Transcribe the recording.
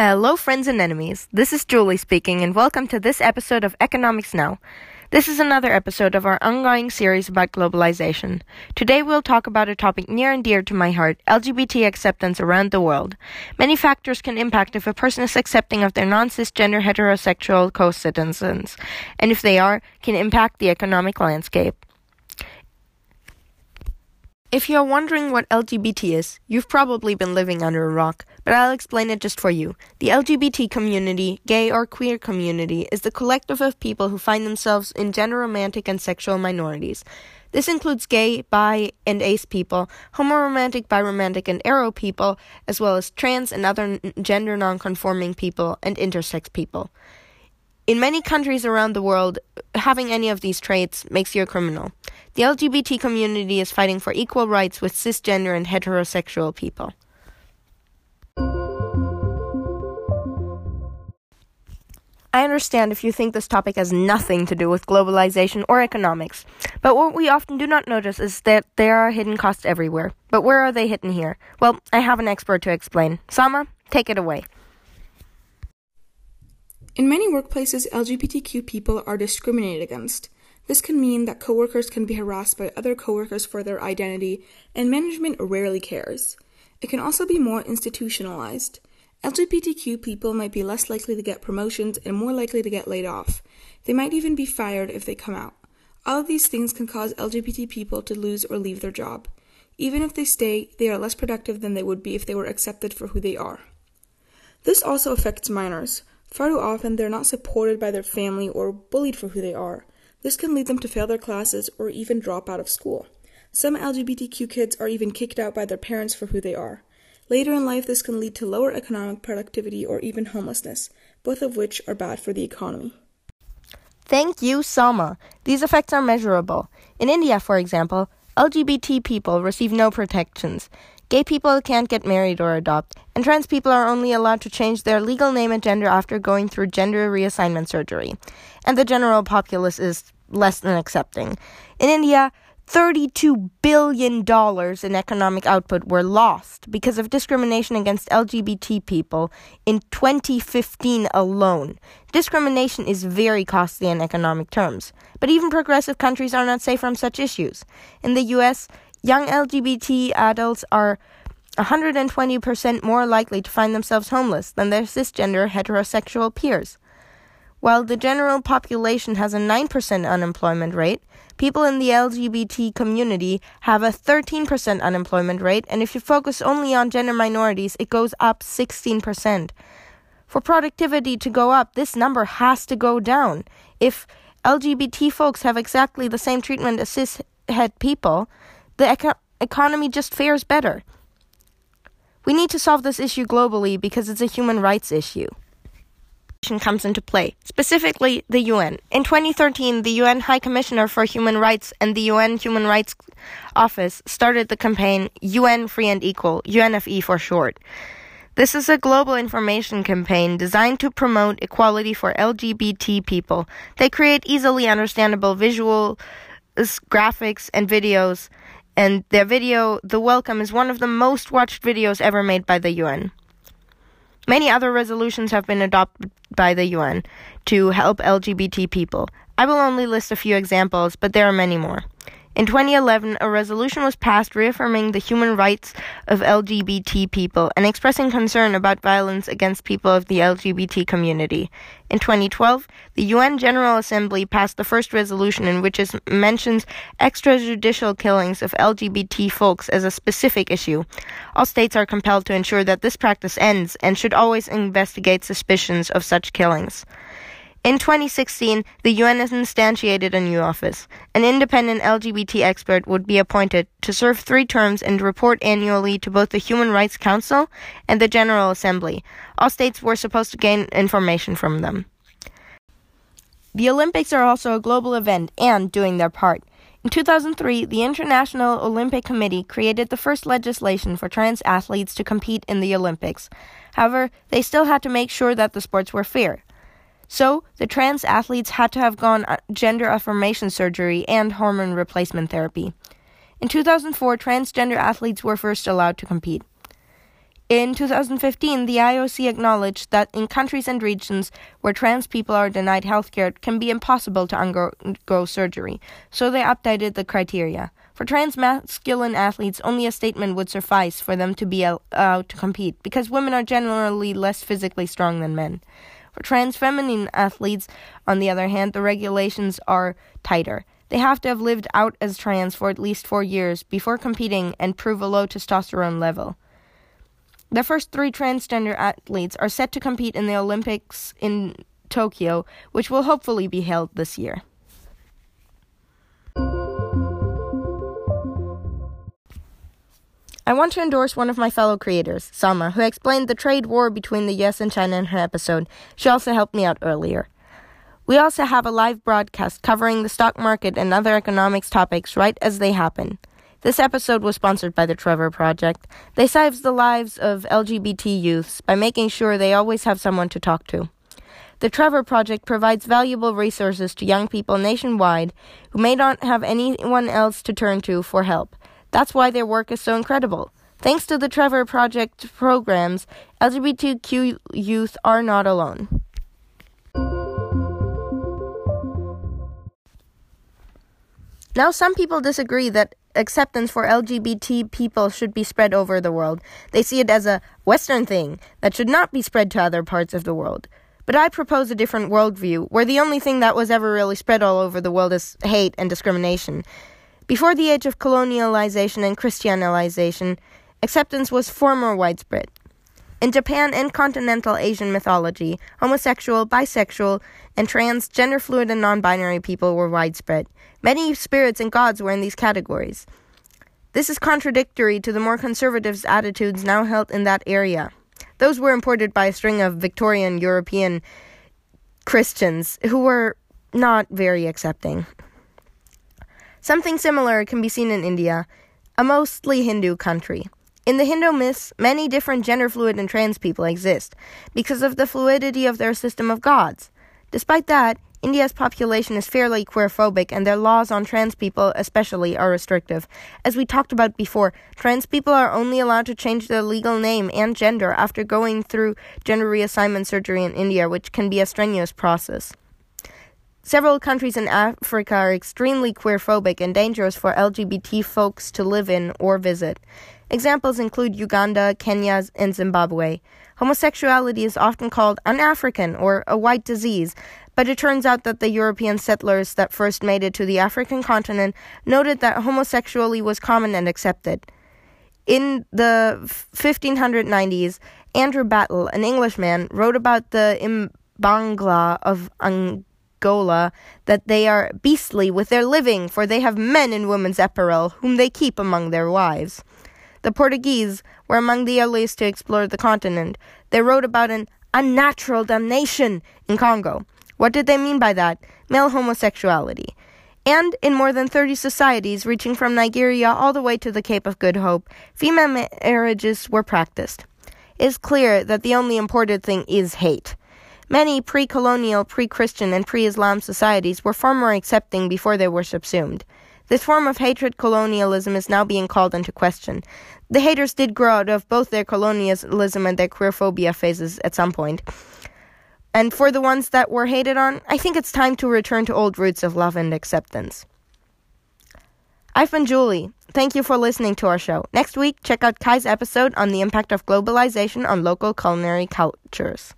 Hello, friends and enemies. This is Julie speaking, and welcome to this episode of Economics Now. This is another episode of our ongoing series about globalization. Today we'll talk about a topic near and dear to my heart LGBT acceptance around the world. Many factors can impact if a person is accepting of their non cisgender heterosexual co citizens, and if they are, can impact the economic landscape. If you're wondering what LGBT is, you've probably been living under a rock, but I'll explain it just for you. The LGBT community, gay or queer community, is the collective of people who find themselves in gender romantic and sexual minorities. This includes gay, bi, and ace people, homoromantic, biromantic, and aro people, as well as trans and other gender nonconforming people and intersex people. In many countries around the world, having any of these traits makes you a criminal. The LGBT community is fighting for equal rights with cisgender and heterosexual people. I understand if you think this topic has nothing to do with globalization or economics, but what we often do not notice is that there are hidden costs everywhere. But where are they hidden here? Well, I have an expert to explain. Sama, take it away. In many workplaces, LGBTQ people are discriminated against. This can mean that coworkers can be harassed by other coworkers for their identity, and management rarely cares. It can also be more institutionalized. LGBTQ people might be less likely to get promotions and more likely to get laid off. They might even be fired if they come out. All of these things can cause LGBT people to lose or leave their job. Even if they stay, they are less productive than they would be if they were accepted for who they are. This also affects minors. Far too often, they're not supported by their family or bullied for who they are. This can lead them to fail their classes or even drop out of school. Some LGBTQ kids are even kicked out by their parents for who they are. Later in life, this can lead to lower economic productivity or even homelessness, both of which are bad for the economy. Thank you, Sama. These effects are measurable. In India, for example, LGBT people receive no protections. Gay people can't get married or adopt, and trans people are only allowed to change their legal name and gender after going through gender reassignment surgery. And the general populace is less than accepting. In India, $32 billion in economic output were lost because of discrimination against LGBT people in 2015 alone. Discrimination is very costly in economic terms, but even progressive countries are not safe from such issues. In the US, young LGBT adults are 120% more likely to find themselves homeless than their cisgender heterosexual peers. While the general population has a 9% unemployment rate, people in the LGBT community have a 13% unemployment rate, and if you focus only on gender minorities, it goes up 16%. For productivity to go up, this number has to go down. If LGBT folks have exactly the same treatment as cishet people, the eco- economy just fares better. We need to solve this issue globally because it's a human rights issue comes into play, specifically the UN. In 2013, the UN High Commissioner for Human Rights and the UN Human Rights Office started the campaign UN Free and Equal, UNFE for short. This is a global information campaign designed to promote equality for LGBT people. They create easily understandable visual graphics and videos and their video, The Welcome, is one of the most watched videos ever made by the UN. Many other resolutions have been adopted by the UN to help LGBT people. I will only list a few examples, but there are many more. In 2011, a resolution was passed reaffirming the human rights of LGBT people and expressing concern about violence against people of the LGBT community. In 2012, the UN General Assembly passed the first resolution in which it mentions extrajudicial killings of LGBT folks as a specific issue. All states are compelled to ensure that this practice ends and should always investigate suspicions of such killings. In 2016, the UN has instantiated a new office. An independent LGBT expert would be appointed to serve three terms and report annually to both the Human Rights Council and the General Assembly. All states were supposed to gain information from them. The Olympics are also a global event and doing their part. In 2003, the International Olympic Committee created the first legislation for trans athletes to compete in the Olympics. However, they still had to make sure that the sports were fair. So, the trans athletes had to have gone uh, gender affirmation surgery and hormone replacement therapy. In 2004, transgender athletes were first allowed to compete. In 2015, the IOC acknowledged that in countries and regions where trans people are denied healthcare, it can be impossible to undergo surgery, so they updated the criteria. For trans masculine athletes, only a statement would suffice for them to be allowed to compete, because women are generally less physically strong than men. For trans feminine athletes, on the other hand, the regulations are tighter. They have to have lived out as trans for at least four years before competing and prove a low testosterone level. The first three transgender athletes are set to compete in the Olympics in Tokyo, which will hopefully be held this year. I want to endorse one of my fellow creators, Sama, who explained the trade war between the US and China in her episode. She also helped me out earlier. We also have a live broadcast covering the stock market and other economics topics right as they happen. This episode was sponsored by the Trevor Project. They save the lives of LGBT youths by making sure they always have someone to talk to. The Trevor Project provides valuable resources to young people nationwide who may not have anyone else to turn to for help. That's why their work is so incredible. Thanks to the Trevor Project programs, LGBTQ youth are not alone. Now, some people disagree that acceptance for LGBT people should be spread over the world. They see it as a Western thing that should not be spread to other parts of the world. But I propose a different worldview, where the only thing that was ever really spread all over the world is hate and discrimination. Before the age of colonialization and Christianization, acceptance was far more widespread. In Japan and continental Asian mythology, homosexual, bisexual, and trans, gender fluid, and non binary people were widespread. Many spirits and gods were in these categories. This is contradictory to the more conservative attitudes now held in that area. Those were imported by a string of Victorian European Christians who were not very accepting. Something similar can be seen in India, a mostly Hindu country. In the Hindu myths, many different gender fluid and trans people exist because of the fluidity of their system of gods. Despite that, India's population is fairly queerphobic and their laws on trans people especially are restrictive. As we talked about before, trans people are only allowed to change their legal name and gender after going through gender reassignment surgery in India, which can be a strenuous process. Several countries in Africa are extremely queerphobic and dangerous for LGBT folks to live in or visit. Examples include Uganda, Kenya, and Zimbabwe. Homosexuality is often called un African or a white disease, but it turns out that the European settlers that first made it to the African continent noted that homosexuality was common and accepted. In the 1590s, Andrew Battell, an Englishman, wrote about the Imbangala of Angola that they are beastly with their living, for they have men in women's apparel, whom they keep among their wives. The Portuguese were among the earliest to explore the continent. They wrote about an unnatural damnation in Congo. What did they mean by that? Male homosexuality. And in more than 30 societies, reaching from Nigeria all the way to the Cape of Good Hope, female marriages were practiced. It is clear that the only important thing is hate. Many pre colonial, pre Christian, and pre Islam societies were far more accepting before they were subsumed. This form of hatred colonialism is now being called into question. The haters did grow out of both their colonialism and their queerphobia phases at some point. And for the ones that were hated on, I think it's time to return to old roots of love and acceptance. I've been Julie. Thank you for listening to our show. Next week, check out Kai's episode on the impact of globalization on local culinary cultures.